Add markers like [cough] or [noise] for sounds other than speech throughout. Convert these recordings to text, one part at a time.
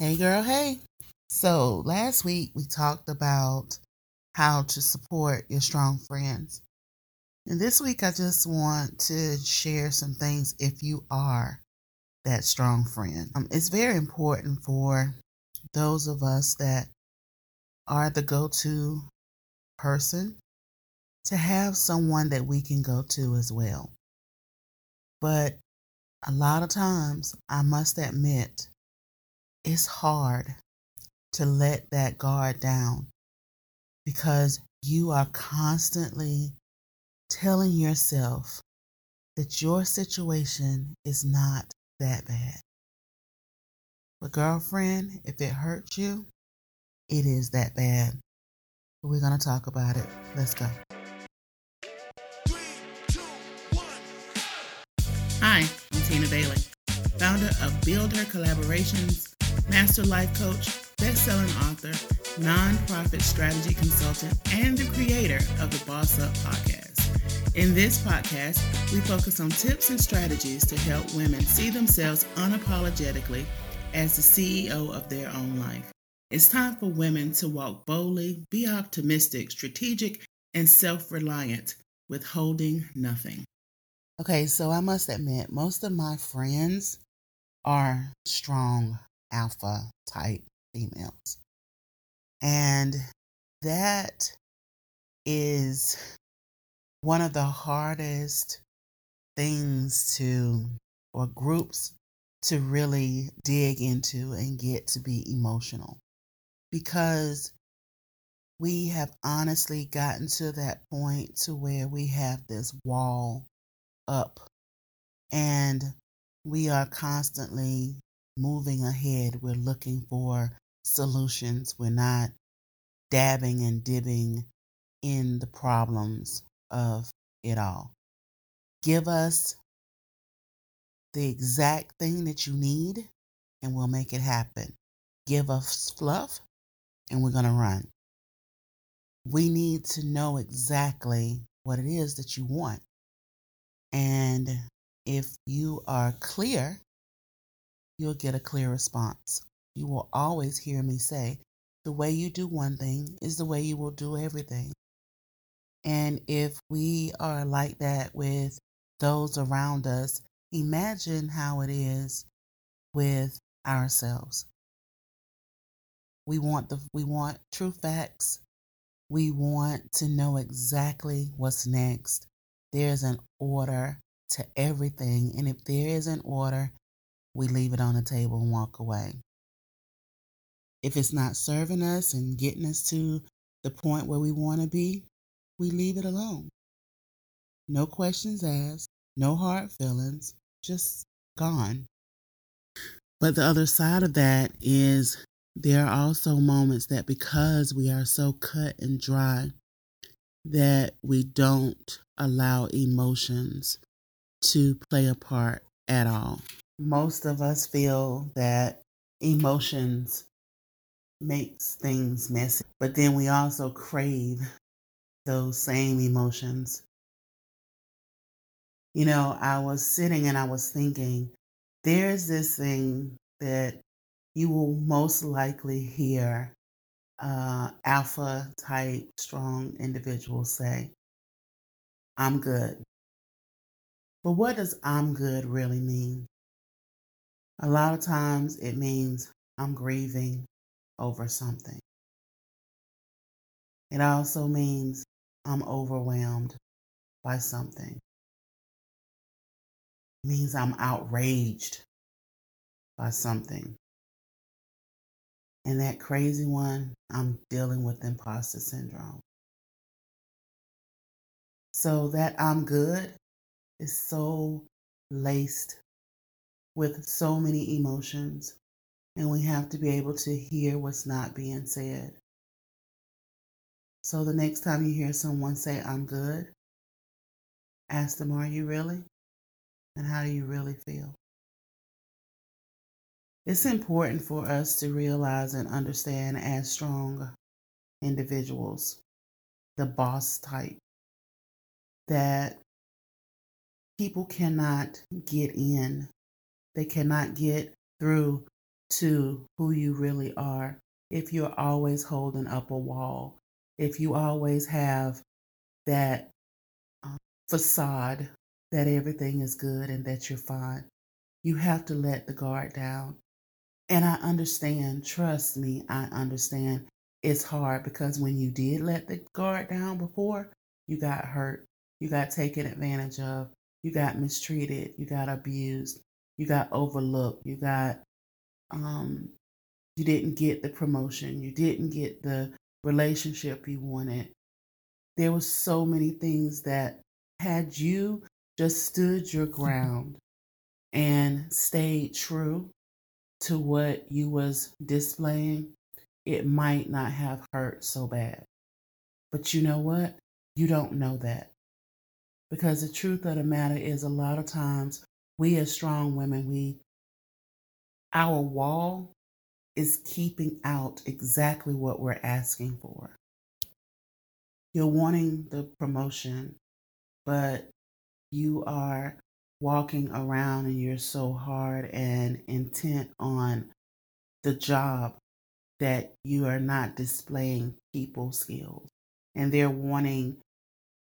Hey, girl, hey. So, last week we talked about how to support your strong friends. And this week I just want to share some things if you are that strong friend. Um, it's very important for those of us that are the go to person to have someone that we can go to as well. But a lot of times, I must admit, it's hard to let that guard down because you are constantly telling yourself that your situation is not that bad. But, girlfriend, if it hurts you, it is that bad. But we're going to talk about it. Let's go. Hi, I'm Tina Bailey, founder of Builder Collaborations, master life coach, best-selling author, nonprofit strategy consultant, and the creator of the Boss Up podcast. In this podcast, we focus on tips and strategies to help women see themselves unapologetically as the CEO of their own life. It's time for women to walk boldly, be optimistic, strategic, and self reliant, withholding nothing. Okay, so I must admit, most of my friends are strong alpha type females. And that is one of the hardest things to, or groups to really dig into and get to be emotional because we have honestly gotten to that point to where we have this wall up and we are constantly moving ahead. We're looking for solutions. We're not dabbing and dibbing in the problems of it all. Give us the exact thing that you need and we'll make it happen. Give us fluff and we're going to run. We need to know exactly what it is that you want. And if you are clear, you'll get a clear response. You will always hear me say, the way you do one thing is the way you will do everything. And if we are like that with those around us, imagine how it is with ourselves. We want the we want true facts. We want to know exactly what's next. There's an order to everything, and if there is an order, we leave it on the table and walk away. If it's not serving us and getting us to the point where we want to be, we leave it alone. No questions asked, no hard feelings, just gone. But the other side of that is there are also moments that because we are so cut and dry, that we don't allow emotions to play a part at all. Most of us feel that emotions makes things messy, but then we also crave those same emotions. You know, I was sitting and I was thinking, there's this thing that you will most likely hear uh, alpha type strong individuals say, I'm good. But what does I'm good really mean? A lot of times it means I'm grieving over something. It also means I'm overwhelmed by something. It means I'm outraged by something. And that crazy one, I'm dealing with imposter syndrome. So that I'm good is so laced with so many emotions, and we have to be able to hear what's not being said. So the next time you hear someone say, I'm good, ask them, Are you really? And how do you really feel? It's important for us to realize and understand as strong individuals, the boss type, that people cannot get in. They cannot get through to who you really are if you're always holding up a wall, if you always have that um, facade that everything is good and that you're fine. You have to let the guard down. And I understand, trust me, I understand it's hard because when you did let the guard down before, you got hurt, you got taken advantage of, you got mistreated, you got abused, you got overlooked, you got um you didn't get the promotion, you didn't get the relationship you wanted. There was so many things that had you just stood your ground and stayed true to what you was displaying, it might not have hurt so bad. But you know what? You don't know that. Because the truth of the matter is a lot of times we as strong women, we our wall is keeping out exactly what we're asking for. You're wanting the promotion, but you are walking around and you're so hard and intent on the job that you are not displaying people skills. And they're wanting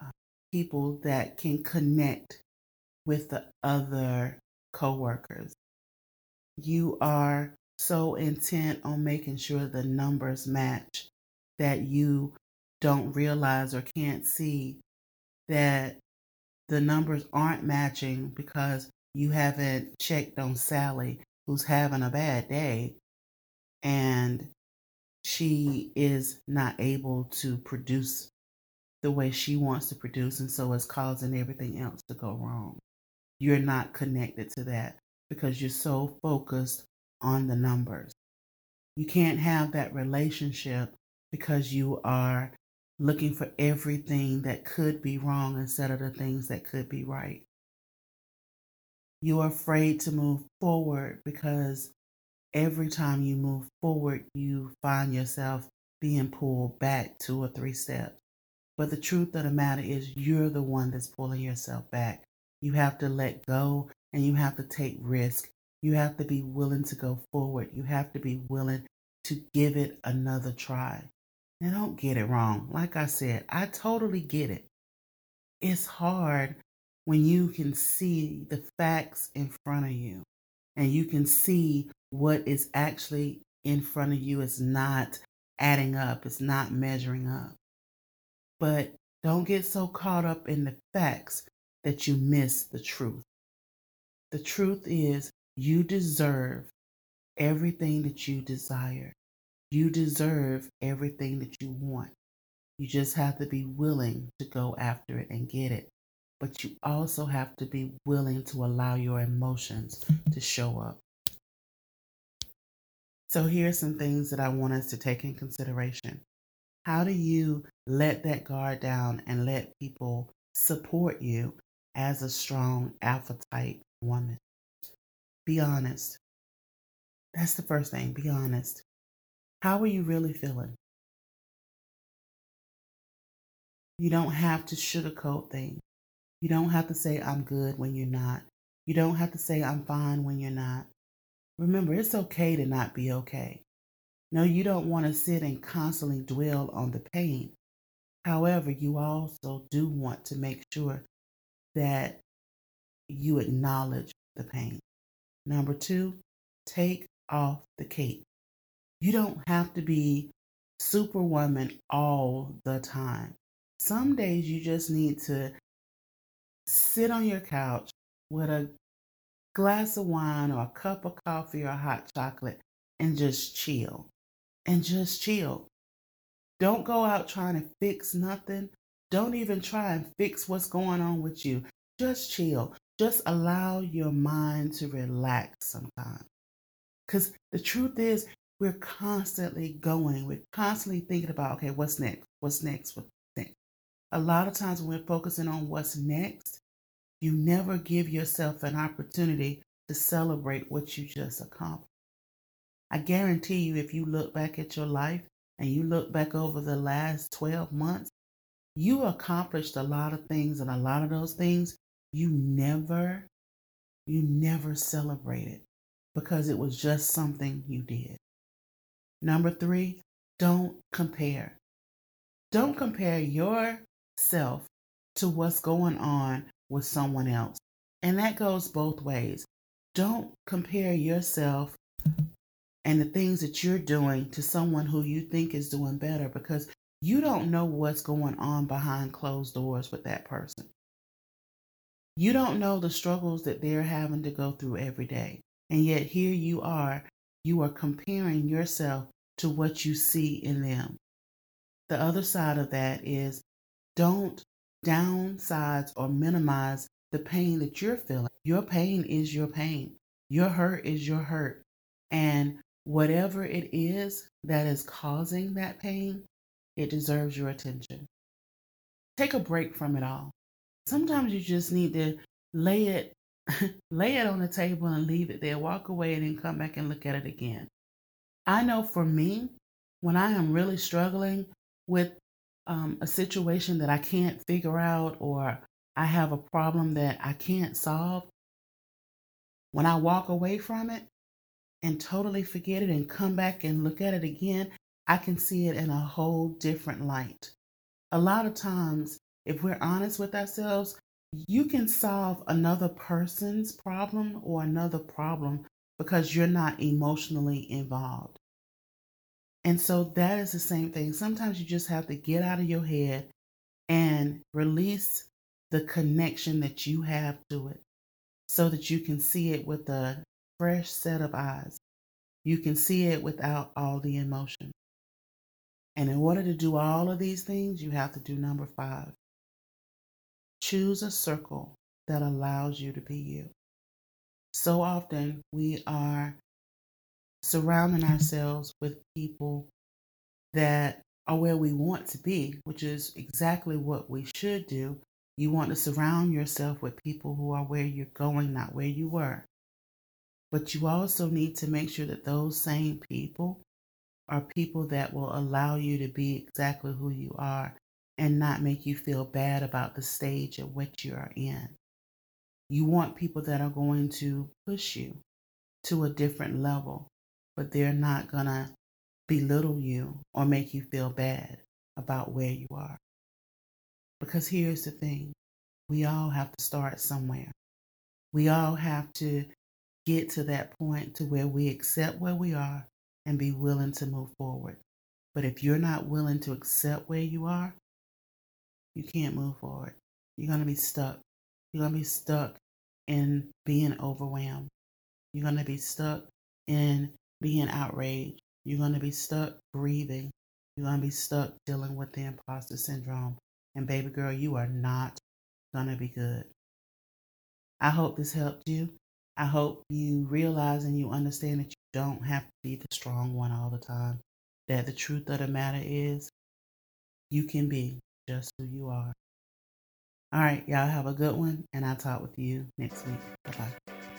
uh, people that can connect with the other coworkers. You are so intent on making sure the numbers match that you don't realize or can't see that the numbers aren't matching because you haven't checked on Sally, who's having a bad day, and she is not able to produce the way she wants to produce, and so it's causing everything else to go wrong. You're not connected to that because you're so focused on the numbers. You can't have that relationship because you are looking for everything that could be wrong instead of the things that could be right. You are afraid to move forward because every time you move forward, you find yourself being pulled back two or three steps. But the truth of the matter is, you're the one that's pulling yourself back. You have to let go and you have to take risk you have to be willing to go forward. You have to be willing to give it another try. Now, don't get it wrong. Like I said, I totally get it. It's hard when you can see the facts in front of you and you can see what is actually in front of you is not adding up, it's not measuring up. But don't get so caught up in the facts that you miss the truth. The truth is, you deserve everything that you desire. You deserve everything that you want. You just have to be willing to go after it and get it. But you also have to be willing to allow your emotions to show up. So, here are some things that I want us to take in consideration. How do you let that guard down and let people support you as a strong alpha type woman? Be honest. That's the first thing. Be honest. How are you really feeling? You don't have to sugarcoat things. You don't have to say, I'm good when you're not. You don't have to say, I'm fine when you're not. Remember, it's okay to not be okay. No, you don't want to sit and constantly dwell on the pain. However, you also do want to make sure that you acknowledge the pain. Number two, take off the cape. You don't have to be superwoman all the time. Some days you just need to sit on your couch with a glass of wine or a cup of coffee or hot chocolate and just chill. And just chill. Don't go out trying to fix nothing. Don't even try and fix what's going on with you. Just chill. Just allow your mind to relax sometimes. Because the truth is, we're constantly going, we're constantly thinking about, okay, what's next? What's next? What's next? A lot of times when we're focusing on what's next, you never give yourself an opportunity to celebrate what you just accomplished. I guarantee you, if you look back at your life and you look back over the last 12 months, you accomplished a lot of things, and a lot of those things you never, you never celebrated. because it was just something you did. Number three, don't compare. Don't compare yourself to what's going on with someone else. And that goes both ways. Don't compare yourself and the things that you're doing to someone who you think is doing better because you don't know what's going on behind closed doors with that person. You don't know the struggles that they're having to go through every day. And yet here you are, you are comparing yourself to what you see in them. The other side of that is don't downsize or minimize the pain that you're feeling. Your pain is your pain. Your hurt is your hurt. And whatever it is that is causing that pain, it deserves your attention. Take a break from it all. Sometimes you just need to lay it [laughs] lay it on the table and leave it there. Walk away and then come back and look at it again. I know for me, when I am really struggling with um, a situation that I can't figure out or I have a problem that I can't solve, when I walk away from it and totally forget it and come back and look at it again, I can see it in a whole different light. A lot of times, if we're honest with ourselves, you can solve another person's problem or another problem because you're not emotionally involved. And so that is the same thing. Sometimes you just have to get out of your head and release the connection that you have to it so that you can see it with a fresh set of eyes. You can see it without all the emotion. And in order to do all of these things, you have to do number five choose a circle that allows you to be you. So often we are surrounding ourselves with people that are where we want to be, which is exactly what we should do. You want to surround yourself with people who are where you're going, not where you were. But you also need to make sure that those same people are people that will allow you to be exactly who you are and not make you feel bad about the stage at which you are in. You want people that are going to push you to a different level, but they're not going to belittle you or make you feel bad about where you are. Because here's the thing we all have to start somewhere. We all have to get to that point to where we accept where we are and be willing to move forward. But if you're not willing to accept where you are, you can't move forward. You're going to be stuck. You're going to be stuck in being overwhelmed. You're going to be stuck in being outraged. You're going to be stuck breathing. You're going to be stuck dealing with the imposter syndrome. And baby girl, you are not going to be good. I hope this helped you. I hope you realize and you understand that don't have to be the strong one all the time. That the truth of the matter is, you can be just who you are. All right, y'all have a good one, and I'll talk with you next week. Bye bye.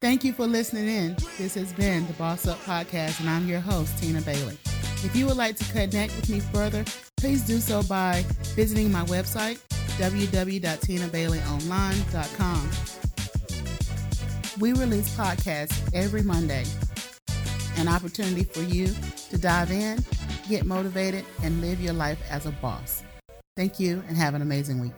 Thank you for listening in. This has been the Boss Up Podcast, and I'm your host, Tina Bailey. If you would like to connect with me further, please do so by visiting my website, www.tinabaileyonline.com. We release podcasts every Monday, an opportunity for you to dive in, get motivated, and live your life as a boss. Thank you and have an amazing week.